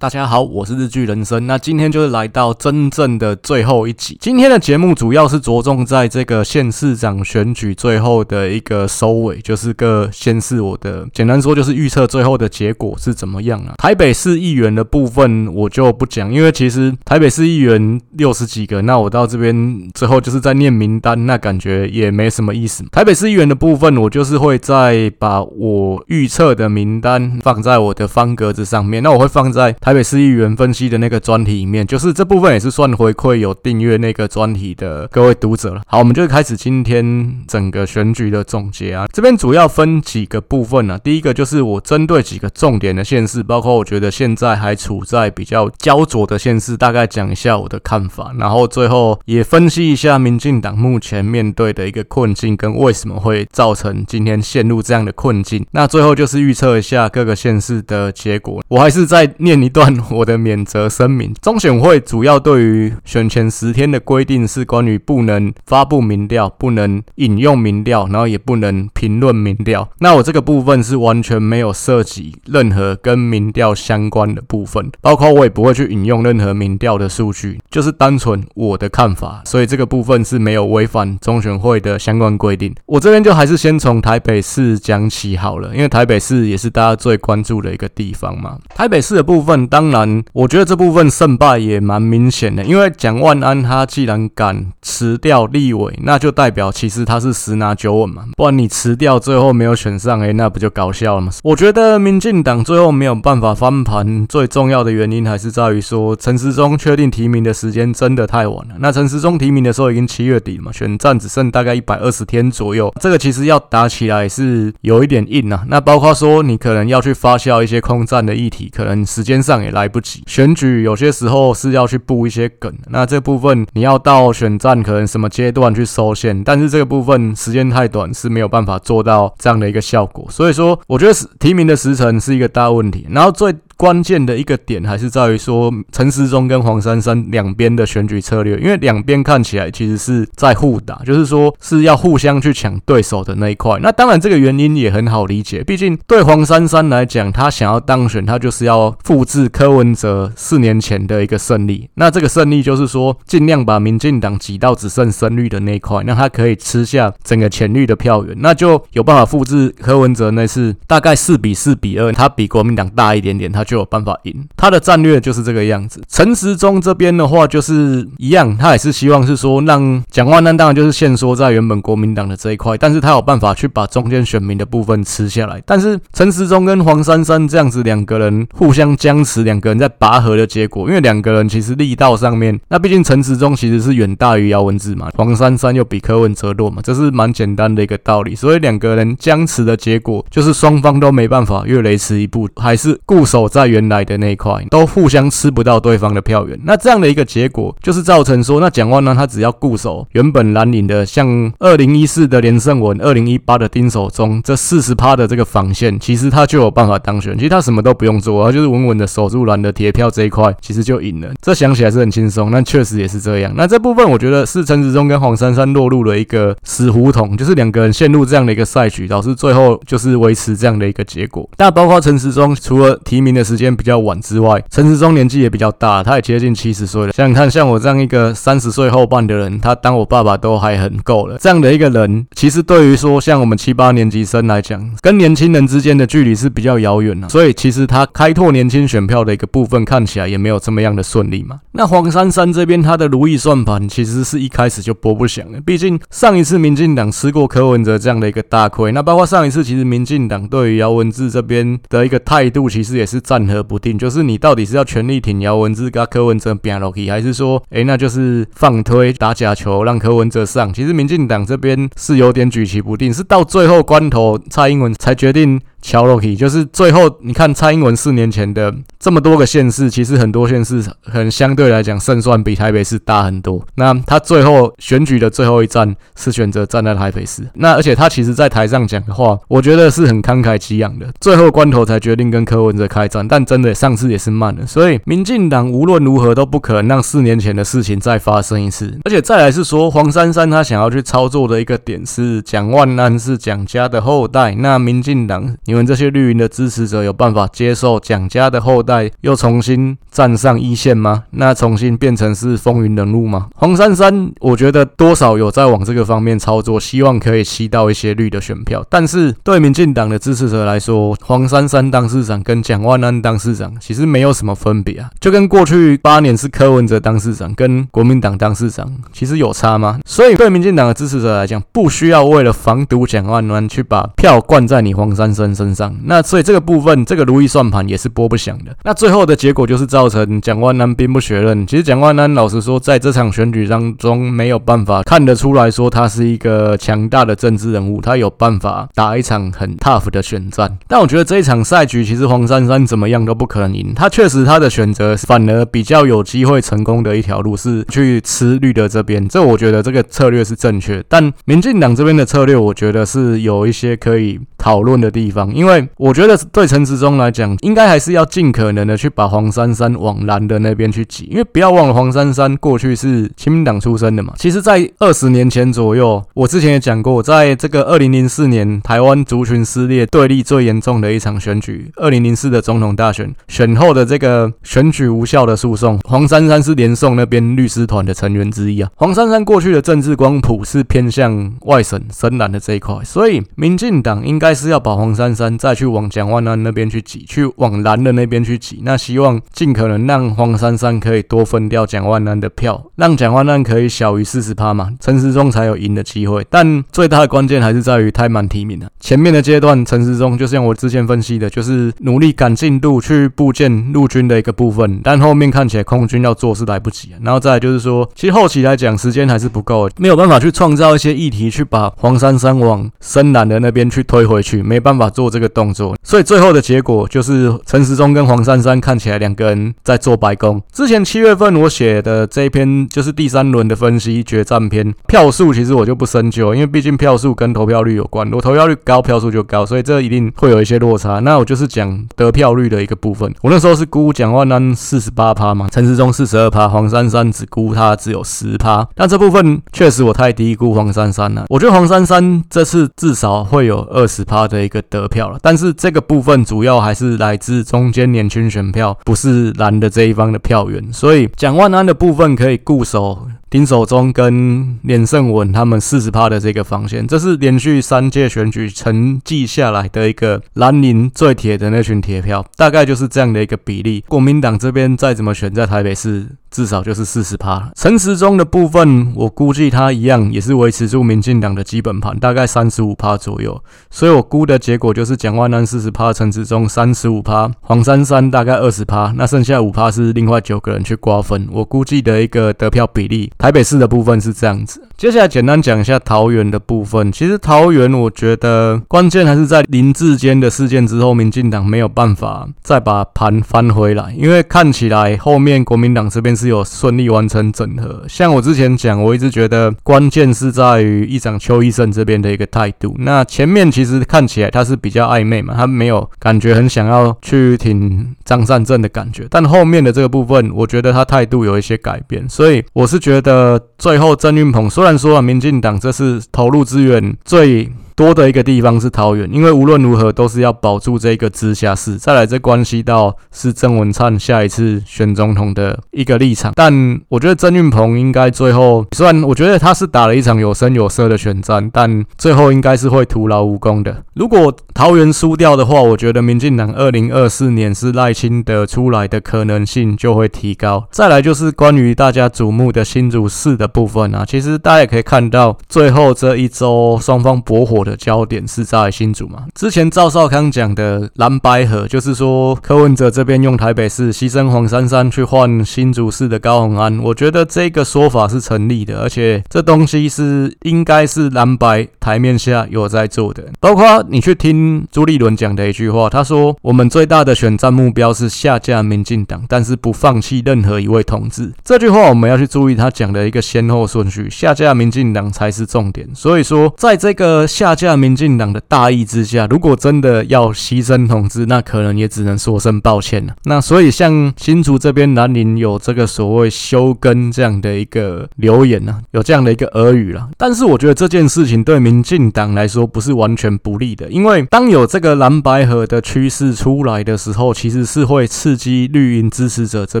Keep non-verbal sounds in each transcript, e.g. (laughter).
大家好，我是日剧人生。那今天就是来到真正的最后一集。今天的节目主要是着重在这个县市长选举最后的一个收尾，就是个县市我的简单说就是预测最后的结果是怎么样啊。台北市议员的部分我就不讲，因为其实台北市议员六十几个，那我到这边最后就是在念名单，那感觉也没什么意思。台北市议员的部分，我就是会再把我预测的名单放在我的方格子上面，那我会放在。台北市议员分析的那个专题里面，就是这部分也是算回馈有订阅那个专题的各位读者了。好，我们就开始今天整个选举的总结啊。这边主要分几个部分啊。第一个就是我针对几个重点的县市，包括我觉得现在还处在比较焦灼的县市，大概讲一下我的看法。然后最后也分析一下民进党目前面对的一个困境，跟为什么会造成今天陷入这样的困境。那最后就是预测一下各个县市的结果。我还是在念一。段我的免责声明：中选会主要对于选前十天的规定是关于不能发布民调、不能引用民调，然后也不能评论民调。那我这个部分是完全没有涉及任何跟民调相关的部分，包括我也不会去引用任何民调的数据，就是单纯我的看法。所以这个部分是没有违反中选会的相关规定。我这边就还是先从台北市讲起好了，因为台北市也是大家最关注的一个地方嘛。台北市的部分。当然，我觉得这部分胜败也蛮明显的，因为蒋万安他既然敢辞掉立委，那就代表其实他是十拿九稳嘛。不然你辞掉最后没有选上，哎，那不就搞笑了吗？我觉得民进党最后没有办法翻盘，最重要的原因还是在于说陈时中确定提名的时间真的太晚了。那陈时中提名的时候已经七月底了嘛，选战只剩大概一百二十天左右，这个其实要打起来是有一点硬啊。那包括说你可能要去发酵一些空战的议题，可能时间上。也来不及，选举有些时候是要去布一些梗，那这部分你要到选战可能什么阶段去收线，但是这个部分时间太短是没有办法做到这样的一个效果，所以说我觉得提名的时辰是一个大问题，然后最。关键的一个点还是在于说陈时中跟黄珊珊两边的选举策略，因为两边看起来其实是在互打，就是说是要互相去抢对手的那一块。那当然这个原因也很好理解，毕竟对黄珊珊来讲，他想要当选，他就是要复制柯文哲四年前的一个胜利。那这个胜利就是说尽量把民进党挤到只剩深绿的那一块，那他可以吃下整个浅绿的票源，那就有办法复制柯文哲那次大概四比四比二，他比国民党大一点点，他。就有办法赢，他的战略就是这个样子。陈时中这边的话就是一样，他也是希望是说让蒋万安，当然就是限缩在原本国民党的这一块，但是他有办法去把中间选民的部分吃下来。但是陈时中跟黄珊珊这样子两个人互相僵持，两个人在拔河的结果，因为两个人其实力道上面，那毕竟陈时中其实是远大于姚文智嘛，黄珊珊又比柯文哲弱嘛，这是蛮简单的一个道理。所以两个人僵持的结果，就是双方都没办法越雷池一步，还是固守在。在原来的那一块都互相吃不到对方的票源，那这样的一个结果就是造成说，那蒋万安他只要固守原本蓝营的，像二零一四的连胜文、二零一八的丁守中这四十趴的这个防线，其实他就有办法当选。其实他什么都不用做，他就是稳稳的守住蓝的铁票这一块，其实就赢了。这想起来是很轻松，那确实也是这样。那这部分我觉得是陈时中跟黄珊珊落入了一个死胡同，就是两个人陷入这样的一个赛局，导致最后就是维持这样的一个结果。那包括陈时中除了提名的。时间比较晚之外，陈时中年纪也比较大，他也接近七十岁了。想想看，像我这样一个三十岁后半的人，他当我爸爸都还很够了。这样的一个人，其实对于说像我们七八年级生来讲，跟年轻人之间的距离是比较遥远的。所以其实他开拓年轻选票的一个部分，看起来也没有这么样的顺利嘛。那黄珊珊这边，他的如意算盘其实是一开始就拨不响了。毕竟上一次民进党吃过柯文哲这样的一个大亏，那包括上一次，其实民进党对于姚文智这边的一个态度，其实也是在战和不定，就是你到底是要全力挺姚文智跟柯文哲拼下去，还是说，哎，那就是放推打假球让柯文哲上？其实民进党这边是有点举棋不定，是到最后关头，蔡英文才决定。乔洛基就是最后，你看蔡英文四年前的这么多个县市，其实很多县市很相对来讲胜算比台北市大很多。那他最后选举的最后一战是选择站在台北市。那而且他其实在台上讲的话，我觉得是很慷慨激昂的。最后关头才决定跟柯文哲开战，但真的上次也是慢了。所以民进党无论如何都不可能让四年前的事情再发生一次。而且再来是说，黄珊珊他想要去操作的一个点是蒋万安是蒋家的后代，那民进党。你们这些绿营的支持者有办法接受蒋家的后代又重新站上一线吗？那重新变成是风云人物吗？黄珊珊，我觉得多少有在往这个方面操作，希望可以吸到一些绿的选票。但是对民进党的支持者来说，黄珊珊当市长跟蒋万安当市长其实没有什么分别啊，就跟过去八年是柯文哲当市长，跟国民党当市长其实有差吗？所以对民进党的支持者来讲，不需要为了防堵蒋万安去把票灌在你黄珊珊身上。那所以这个部分，这个如意算盘也是拨不响的。那最后的结果就是造成蒋万安兵不血刃。其实蒋万安老实说，在这场选举当中没有办法看得出来说他是一个强大的政治人物，他有办法打一场很 tough 的选战。但我觉得这一场赛局，其实黄珊珊怎么样都不可能赢。他确实他的选择反而比较有机会成功的一条路是去吃绿的这边，这我觉得这个策略是正确。但民进党这边的策略，我觉得是有一些可以讨论的地方，因为我觉得对陈时中来讲，应该还是要尽可能的去把黄珊珊往蓝的那边去挤，因为不要忘了黄珊珊过去是亲民党出身的嘛。其实，在二十年前左右，我之前也讲过，在这个二零零四年台湾族群撕裂对立最严重的一场选举，二零零四的总统大选选后的这个选举无效的诉讼，黄珊珊是连胜那边律师团的成员之一啊。黄珊珊过去的政治光谱是偏向外省深蓝的这一块，所以民进党应该。是要把黄珊山再去往蒋万安那边去挤，去往蓝的那边去挤。那希望尽可能让黄珊珊可以多分掉蒋万安的票，让蒋万安可以小于四十趴嘛，陈时中才有赢的机会。但最大的关键还是在于太满提名了。前面的阶段，陈时中就像我之前分析的，就是努力赶进度去布建陆军的一个部分，但后面看起来空军要做是来不及。然后再就是说，其实后期来讲时间还是不够，没有办法去创造一些议题去把黄珊珊往深蓝的那边去推。回去没办法做这个动作，所以最后的结果就是陈时中跟黄珊珊看起来两个人在做白工。之前七月份我写的这一篇就是第三轮的分析决战篇，票数其实我就不深究，因为毕竟票数跟投票率有关，我投票率高，票数就高，所以这一定会有一些落差。那我就是讲得票率的一个部分，我那时候是估蒋万安四十八趴嘛，陈时中四十二趴，黄珊珊只估他只有十趴，但这部分确实我太低估黄珊珊了。我觉得黄珊珊这次至少会有二十。趴的一个得票票了，但是这个部分主要还是来自中间年轻选票，不是蓝的这一方的票源，所以蒋万安的部分可以固守。丁守中跟连胜文他们四十趴的这个防线，这是连续三届选举成绩下来的一个蓝营最铁的那群铁票，大概就是这样的一个比例。国民党这边再怎么选，在台北市至少就是四十趴。陈时中的部分，我估计他一样也是维持住民进党的基本盘，大概三十五趴左右。所以我估的结果就是蒋万安四十趴，陈时中三十五趴，黄珊珊大概二十趴，那剩下五趴是另外九个人去瓜分。我估计的一个得票比例。台北市的部分是这样子，接下来简单讲一下桃园的部分。其实桃园，我觉得关键还是在林志坚的事件之后，民进党没有办法再把盘翻回来，因为看起来后面国民党这边是有顺利完成整合。像我之前讲，我一直觉得关键是在于议长邱奕胜这边的一个态度。那前面其实看起来他是比较暧昧嘛，他没有感觉很想要去挺张善政的感觉，但后面的这个部分，我觉得他态度有一些改变，所以我是觉得。最后郑运鹏虽然说，民进党这是投入资源最多的一个地方是桃园，因为无论如何都是要保住这个直辖市。再来，这关系到是郑文灿下一次选总统的一个立场。但我觉得郑运鹏应该最后，虽然我觉得他是打了一场有声有色的选战，但最后应该是会徒劳无功的。如果桃园输掉的话，我觉得民进党二零二四年是赖清德出来的可能性就会提高。再来就是关于大家瞩目的新竹市的部分啊，其实大家也可以看到，最后这一周双方驳火的焦点是在新竹嘛？之前赵少康讲的蓝白合，就是说柯文哲这边用台北市牺牲黄珊珊去换新竹市的高虹安，我觉得这个说法是成立的，而且这东西是应该是蓝白台面下有在做的。包括你去听朱立伦讲的一句话，他说我们最大的选战目标是下架民进党，但是不放弃任何一位同志。这句话我们要去注意他讲的一个先后顺序，下架民进党才是重点。所以说，在这个下架民进党的大义之下，如果真的要牺牲同志，那可能也只能说声抱歉了。那所以像新竹这边兰陵有这个所谓休耕这样的一个留言呢、啊，有这样的一个俄语了。但是我觉得这件事情对民进党来说不是完全不利的，因为当有这个蓝白河的趋势出来的时候，其实是会刺激绿营支持者这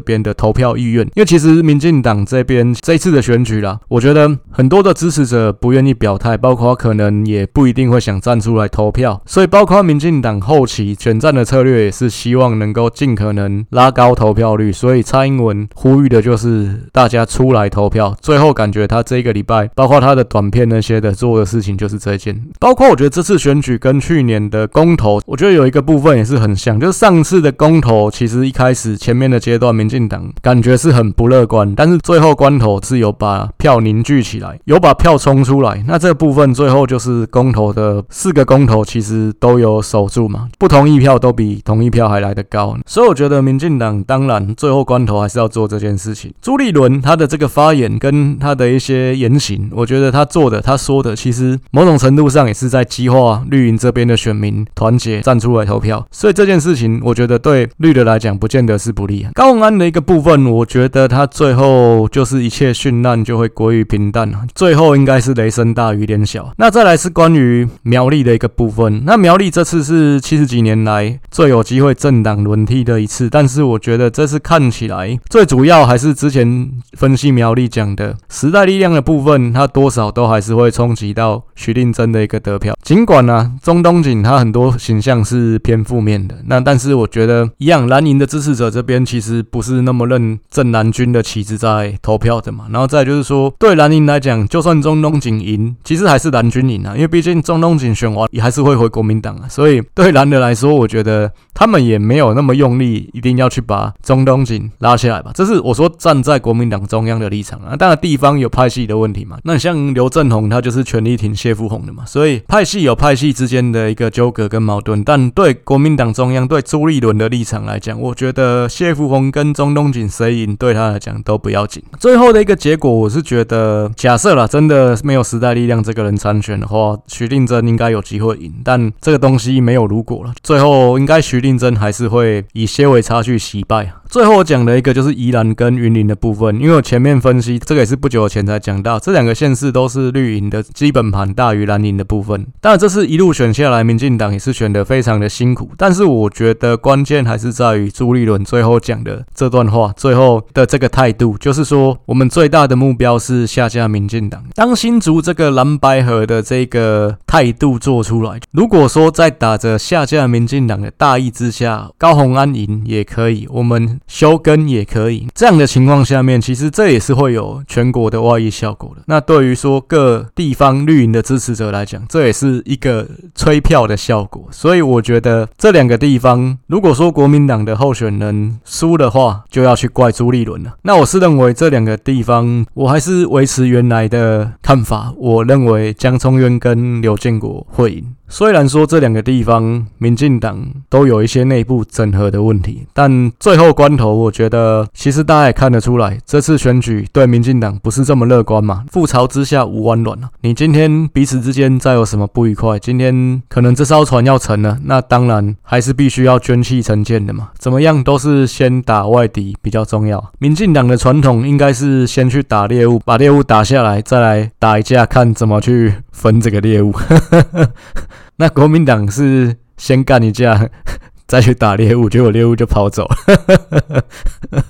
边的投票意愿。因为其实民进党这边这一次的选举啦，我觉得很多的支持者不愿意表态，包括可能也不一定会想站出来投票，所以包括民进党后期选战的策略也是希望能够尽可能拉高投票率。所以蔡英文呼吁的就是大家出来投票。最后感觉他这个礼拜，包括他的短片那些的做的事情就是这件。包括我觉得这次选举跟去年的公投，我觉得有一个部分也是很像，就是上次的公投其实一开始前面的阶段，民进党感觉是很不乐观，但是最后关头是有把票凝聚起来，有把票冲出来。那这个部分最后就是公投的四个公投其实都有守住嘛，不同意票都比同意票还来得高。所以我觉得民进党当然最后关头还是要做这件事情。朱立伦他的这个发言跟他的一些言行，我觉得他做的他说的，其实某种程度上也是在激化绿营这边的选民团结站出来投票。所以这件事情，我觉得对绿的来讲不见得是不利。高安的一个部分，我觉得他最后就是一切殉难就会归于平淡了，最后应该是雷声大雨点小。那再来是关于于苗栗的一个部分，那苗栗这次是七十几年来最有机会政党轮替的一次，但是我觉得这次看起来最主要还是之前分析苗栗讲的时代力量的部分，它多少都还是会冲击到许定真的一个得票。尽管呢、啊，钟东锦他很多形象是偏负面的，那但是我觉得一样，蓝营的支持者这边其实不是那么认正蓝军的旗帜在投票的嘛。然后再就是说，对蓝营来讲，就算中东锦赢，其实还是蓝军赢啊，因为毕竟中东锦选完也还是会回国民党啊。所以对蓝的来说，我觉得他们也没有那么用力，一定要去把中东锦拉下来吧。这是我说站在国民党中央的立场啊。当然地方有派系的问题嘛。那像刘政鸿他就是全力挺谢富弘的嘛，所以派系有派系之间的一个纠葛跟矛盾。但对国民党中央对朱立伦的立场来讲，我觉得谢富弘跟中东锦谁赢对他来讲都不要紧。最后的一个结果，我是觉得，假设啦，真的没有时代力量这个人参选的话，徐定真应该有机会赢。但这个东西没有如果了，最后应该徐定真还是会以些微差距惜败。最后讲的一个就是宜兰跟云林的部分，因为我前面分析这个也是不久前才讲到，这两个县市都是绿营的基本盘大于蓝营的部分。当然，这次一路选下来，民进党也是选得非常的辛苦。但是我觉得关键还是在于朱立伦最后讲的这段话，最后的这个态度，就是说我们最大的目标是下架民进党。当新竹这个蓝白合的这个态度做出来，如果说在打着下架民进党的大义之下，高虹安赢也可以，我们。休耕也可以，这样的情况下面，其实这也是会有全国的外溢效果的。那对于说各地方绿营的支持者来讲，这也是一个催票的效果。所以我觉得这两个地方，如果说国民党的候选人输的话，就要去怪朱立伦了。那我是认为这两个地方，我还是维持原来的看法。我认为江聪渊跟刘建国会赢。虽然说这两个地方民进党都有一些内部整合的问题，但最后关头，我觉得其实大家也看得出来，这次选举对民进党不是这么乐观嘛。覆巢之下无完卵啊！你今天彼此之间再有什么不愉快，今天可能这艘船要沉了，那当然还是必须要捐弃成舰的嘛。怎么样都是先打外敌比较重要。民进党的传统应该是先去打猎物，把猎物打下来，再来打一架，看怎么去分这个猎物。(laughs) (laughs) 那国民党是先干一架，再去打猎物，结果猎物就跑走了。(laughs)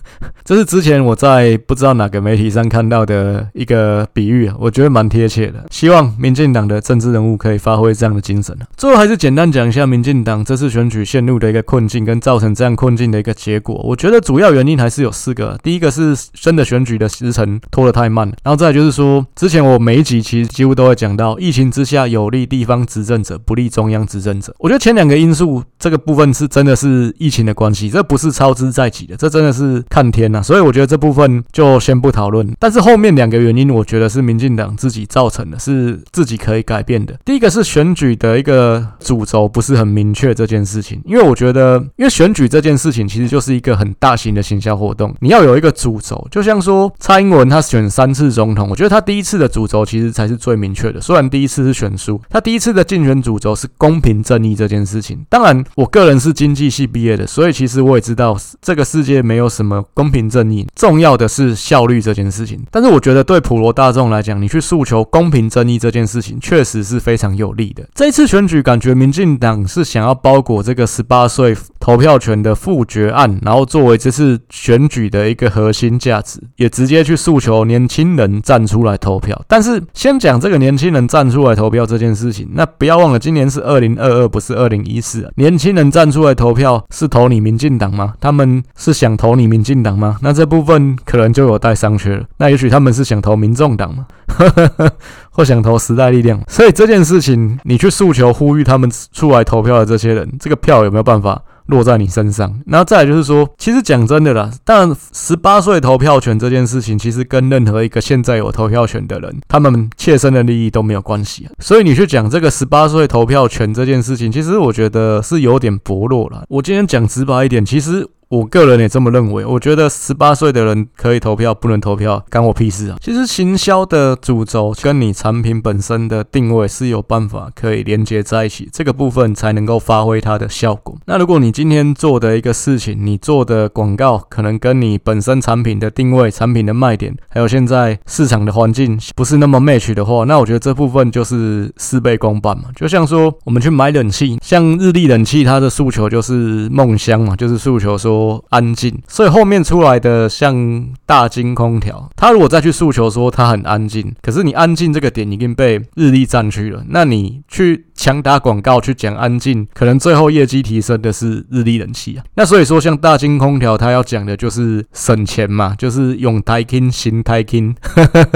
这是之前我在不知道哪个媒体上看到的一个比喻，我觉得蛮贴切的。希望民进党的政治人物可以发挥这样的精神啊。最后还是简单讲一下民进党这次选举陷入的一个困境，跟造成这样困境的一个结果。我觉得主要原因还是有四个。第一个是真的选举的时程拖得太慢，然后再就是说，之前我每一集其实几乎都会讲到，疫情之下有利地方执政者，不利中央执政者。我觉得前两个因素这个部分是真的是疫情的关系，这不是操之在即的，这真的是看天呐。所以我觉得这部分就先不讨论。但是后面两个原因，我觉得是民进党自己造成的，是自己可以改变的。第一个是选举的一个主轴不是很明确这件事情，因为我觉得，因为选举这件事情其实就是一个很大型的行销活动，你要有一个主轴，就像说蔡英文他选三次总统，我觉得他第一次的主轴其实才是最明确的。虽然第一次是选输，他第一次的竞选主轴是公平正义这件事情。当然，我个人是经济系毕业的，所以其实我也知道这个世界没有什么公平正义，重要的是效率这件事情。但是我觉得对普罗大众来讲，你去诉求公平正义这件事情，确实是非常有利的。这一次选举，感觉民进党是想要包裹这个十八岁投票权的复决案，然后作为这次选举的一个核心价值，也直接去诉求年轻人站出来投票。但是先讲这个年轻人站出来投票这件事情，那不要忘了，今年是二零二二，不是二零一四。年轻人站出来投票是投你民进党吗？他们是想投你民进党吗？那这部分可能就有待商榷了。那也许他们是想投民众党吗？(laughs) 或想投时代力量？所以这件事情，你去诉求呼吁他们出来投票的这些人，这个票有没有办法？落在你身上，那再来就是说，其实讲真的啦，但十八岁投票权这件事情，其实跟任何一个现在有投票权的人，他们切身的利益都没有关系。所以你去讲这个十八岁投票权这件事情，其实我觉得是有点薄弱了。我今天讲直白一点，其实。我个人也这么认为，我觉得十八岁的人可以投票，不能投票，干我屁事啊！其实行销的主轴跟你产品本身的定位是有办法可以连接在一起，这个部分才能够发挥它的效果。那如果你今天做的一个事情，你做的广告可能跟你本身产品的定位、产品的卖点，还有现在市场的环境不是那么 match 的话，那我觉得这部分就是事倍功半嘛。就像说我们去买冷气，像日立冷气，它的诉求就是梦乡嘛，就是诉求说。安静，所以后面出来的像大金空调，他如果再去诉求说他很安静，可是你安静这个点已经被日立占据了，那你去强打广告去讲安静，可能最后业绩提升的是日立人气啊。那所以说，像大金空调，他要讲的就是省钱嘛，就是用台金新台金，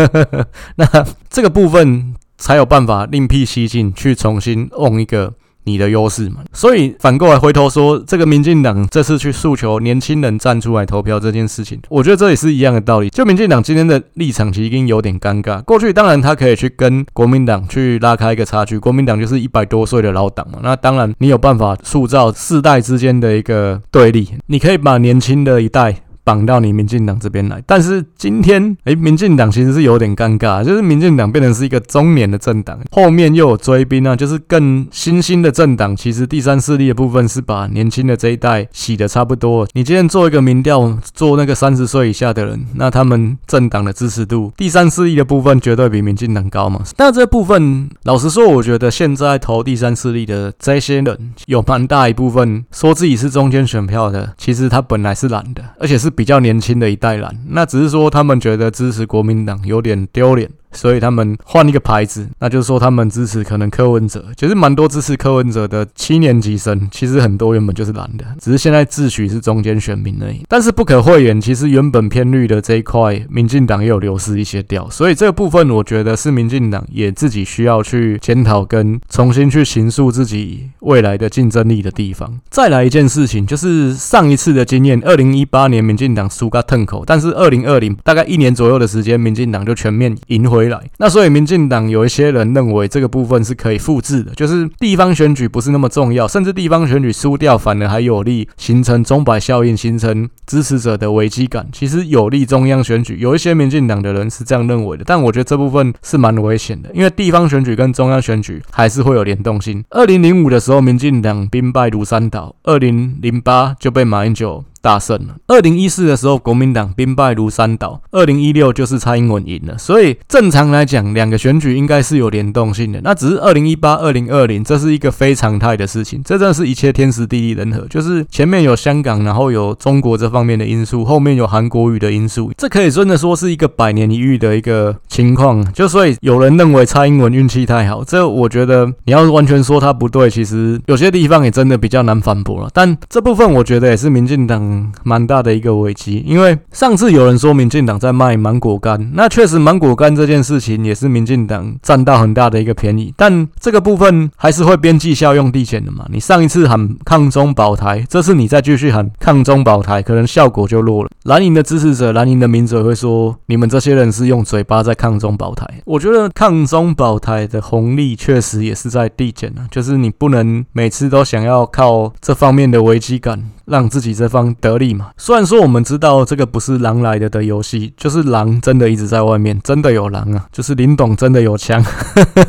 (laughs) 那这个部分才有办法另辟蹊径去重新弄一个。你的优势嘛，所以反过来回头说，这个民进党这次去诉求年轻人站出来投票这件事情，我觉得这也是一样的道理。就民进党今天的立场其实已经有点尴尬。过去当然他可以去跟国民党去拉开一个差距，国民党就是一百多岁的老党嘛，那当然你有办法塑造世代之间的一个对立，你可以把年轻的一代。绑到你民进党这边来，但是今天，哎，民进党其实是有点尴尬，就是民进党变成是一个中年的政党，后面又有追兵啊，就是更新兴的政党。其实第三势力的部分是把年轻的这一代洗的差不多。你今天做一个民调，做那个三十岁以下的人，那他们政党的支持度，第三势力的部分绝对比民进党高嘛。那这部分，老实说，我觉得现在投第三势力的这些人，有蛮大一部分说自己是中间选票的，其实他本来是蓝的，而且是。比较年轻的一代人，那只是说他们觉得支持国民党有点丢脸。所以他们换一个牌子，那就是说他们支持可能柯文哲，其实蛮多支持柯文哲的七年级生，其实很多原本就是蓝的，只是现在自诩是中间选民而已。但是不可讳言，其实原本偏绿的这一块，民进党也有流失一些掉。所以这个部分，我觉得是民进党也自己需要去检讨跟重新去形塑自己未来的竞争力的地方。再来一件事情，就是上一次的经验，二零一八年民进党输个痛口，但是二零二零大概一年左右的时间，民进党就全面赢回。回来，那所以民进党有一些人认为这个部分是可以复制的，就是地方选举不是那么重要，甚至地方选举输掉反而还有利形成钟摆效应，形成支持者的危机感，其实有利中央选举。有一些民进党的人是这样认为的，但我觉得这部分是蛮危险的，因为地方选举跟中央选举还是会有联动性。二零零五的时候，民进党兵败如山倒，二零零八就被马英九。大胜了。二零一四的时候，国民党兵败如山倒。二零一六就是蔡英文赢了。所以正常来讲，两个选举应该是有联动性的。那只是二零一八、二零二零，这是一个非常态的事情。这真的是一切天时地利人和，就是前面有香港，然后有中国这方面的因素，后面有韩国瑜的因素。这可以真的说是一个百年一遇的一个情况。就所以有人认为蔡英文运气太好，这我觉得你要完全说他不对，其实有些地方也真的比较难反驳了。但这部分我觉得也是民进党。蛮大的一个危机。因为上次有人说民进党在卖芒果干，那确实芒果干这件事情也是民进党占到很大的一个便宜，但这个部分还是会边际效用递减的嘛。你上一次喊抗中保台，这次你再继续喊抗中保台，可能效果就弱了。蓝营的支持者、蓝营的民主会说，你们这些人是用嘴巴在抗中保台。我觉得抗中保台的红利确实也是在递减啊，就是你不能每次都想要靠这方面的危机感。让自己这方得利嘛。虽然说我们知道这个不是狼来的的游戏，就是狼真的一直在外面，真的有狼啊，就是林董真的有枪，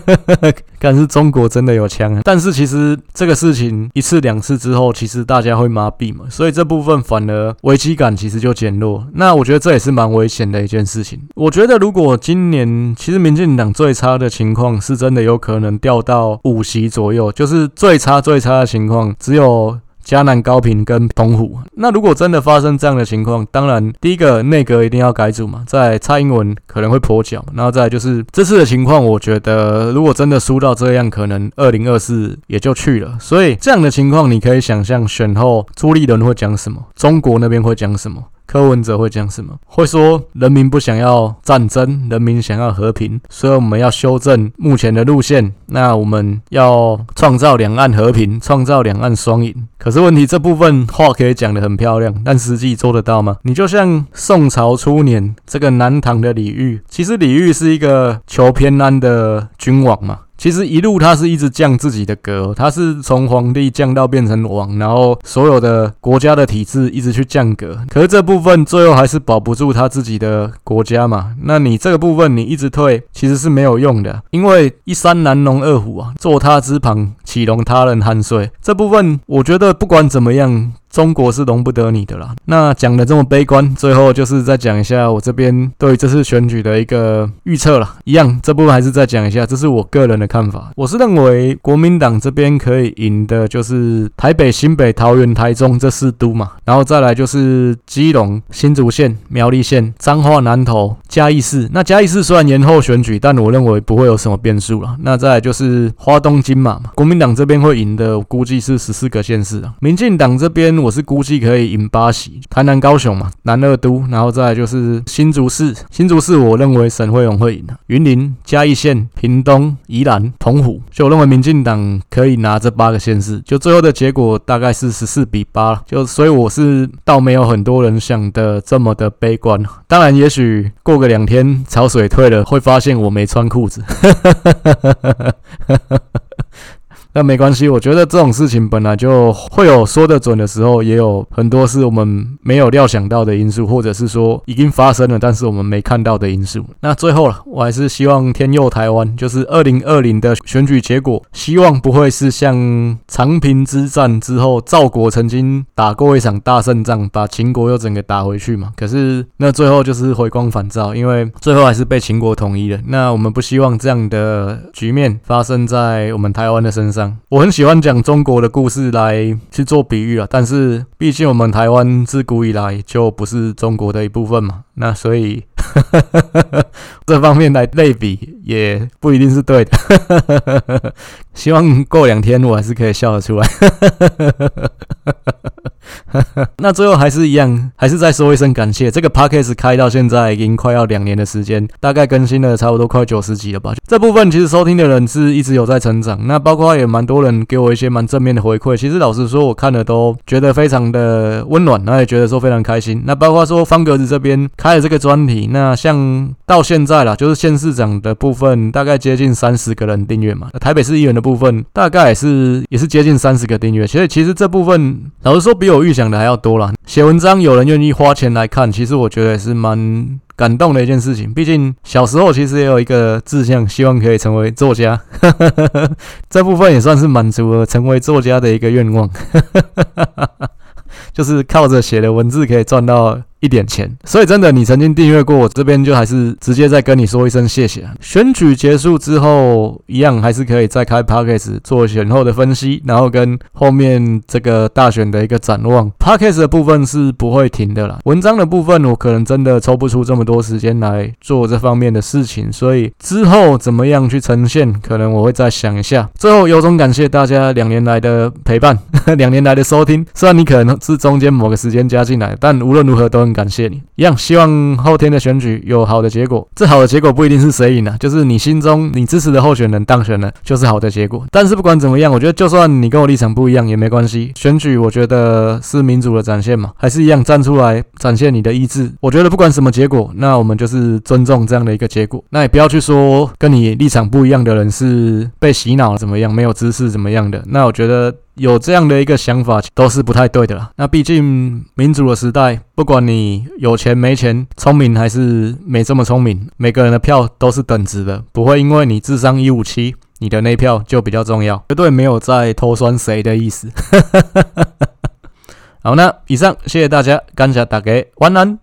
(laughs) 但是中国真的有枪啊。但是其实这个事情一次两次之后，其实大家会麻痹嘛，所以这部分反而危机感其实就减弱。那我觉得这也是蛮危险的一件事情。我觉得如果今年其实民进党最差的情况是真的有可能掉到五席左右，就是最差最差的情况只有。嘉南高屏跟澎湖，那如果真的发生这样的情况，当然第一个内阁一定要改组嘛，在蔡英文可能会跛脚，然后再就是这次的情况，我觉得如果真的输到这样，可能二零二四也就去了。所以这样的情况，你可以想象选后朱立伦会讲什么，中国那边会讲什么。柯文哲会讲什么？会说人民不想要战争，人民想要和平，所以我们要修正目前的路线。那我们要创造两岸和平，创造两岸双赢。可是问题这部分话可以讲得很漂亮，但实际做得到吗？你就像宋朝初年这个南唐的李煜，其实李煜是一个求偏安的君王嘛。其实一路他是一直降自己的格，他是从皇帝降到变成王，然后所有的国家的体制一直去降格。可是这部分最后还是保不住他自己的国家嘛？那你这个部分你一直退，其实是没有用的，因为一山难容二虎啊，坐他之旁，岂容他人酣睡？这部分我觉得不管怎么样。中国是容不得你的啦。那讲的这么悲观，最后就是再讲一下我这边对这次选举的一个预测啦。一样，这部分还是再讲一下，这是我个人的看法。我是认为国民党这边可以赢的，就是台北、新北、桃园、台中这四都嘛。然后再来就是基隆、新竹县、苗栗县、彰化、南投、嘉义市。那嘉义市虽然延后选举，但我认为不会有什么变数啦。那再来就是花东、金马嘛。国民党这边会赢的，估计是十四个县市啊。民进党这边。我是估计可以赢八席，台南、高雄嘛，南二都，然后再就是新竹市，新竹市我认为沈慧虹会赢的，云林、嘉义县、屏东、宜兰、澎湖，就我认为民进党可以拿这八个县市，就最后的结果大概是十四比八了，就所以我是倒没有很多人想的这么的悲观，当然也许过个两天潮水退了，会发现我没穿裤子。(laughs) 那没关系，我觉得这种事情本来就会有说得准的时候，也有很多是我们没有料想到的因素，或者是说已经发生了，但是我们没看到的因素。那最后了，我还是希望天佑台湾，就是二零二零的选举结果，希望不会是像长平之战之后，赵国曾经打过一场大胜仗，把秦国又整个打回去嘛。可是那最后就是回光返照，因为最后还是被秦国统一了。那我们不希望这样的局面发生在我们台湾的身上。我很喜欢讲中国的故事来去做比喻啊，但是毕竟我们台湾自古以来就不是中国的一部分嘛，(laughs) 那所以 (laughs) 这方面来类比也不一定是对的。希望过两天我还是可以笑得出来。(laughs) 那最后还是一样，还是再说一声感谢。这个 podcast 开到现在已经快要两年的时间，大概更新了差不多快九十集了吧。这部分其实收听的人是一直有在成长，那包括也蛮多人给我一些蛮正面的回馈。其实老实说，我看了都觉得非常的温暖，那也觉得说非常开心。那包括说方格子这边开了这个专题，那像到现在啦，就是县市长的部分，大概接近三十个人订阅嘛。台北市议员的部分，大概也是也是接近三十个订阅。所以其实这部分老实说比我预想的还要多啦。写文章有人愿意花钱来看，其实我觉得也是蛮感动的一件事情。毕竟小时候其实也有一个志向，希望可以成为作家，(laughs) 这部分也算是满足了成为作家的一个愿望，(laughs) 就是靠着写的文字可以赚到。一点钱。所以真的，你曾经订阅过我这边，就还是直接再跟你说一声谢谢。选举结束之后，一样还是可以再开 Podcast 做选后的分析，然后跟后面这个大选的一个展望。Podcast 的部分是不会停的啦，文章的部分我可能真的抽不出这么多时间来做这方面的事情，所以之后怎么样去呈现，可能我会再想一下。最后，由衷感谢大家两年来的陪伴，(laughs) 两年来的收听。虽然你可能是中间某个时间加进来，但无论如何都很感谢你。一样，希望后天的选举有好的结果。这好的结果不一定是谁赢啊，就是你心中你支持的候选人当选了，就是好的结果。但是不管怎么样，我觉得就算你跟我立场不一样也没关系。选举我觉得是民主的展现嘛，还是一样站出来展现你的意志。我觉得不管什么结果，那我们就是尊重这样的一个结果。那也不要去说跟你立场不一样的人是被洗脑了怎么样，没有知识怎么样的。那我觉得。有这样的一个想法都是不太对的啦。那毕竟民主的时代，不管你有钱没钱，聪明还是没这么聪明，每个人的票都是等值的，不会因为你智商一五七，你的那票就比较重要。(laughs) 绝对没有在偷酸谁的意思。(laughs) 好，那以上谢谢大家，感谢大家，晚安。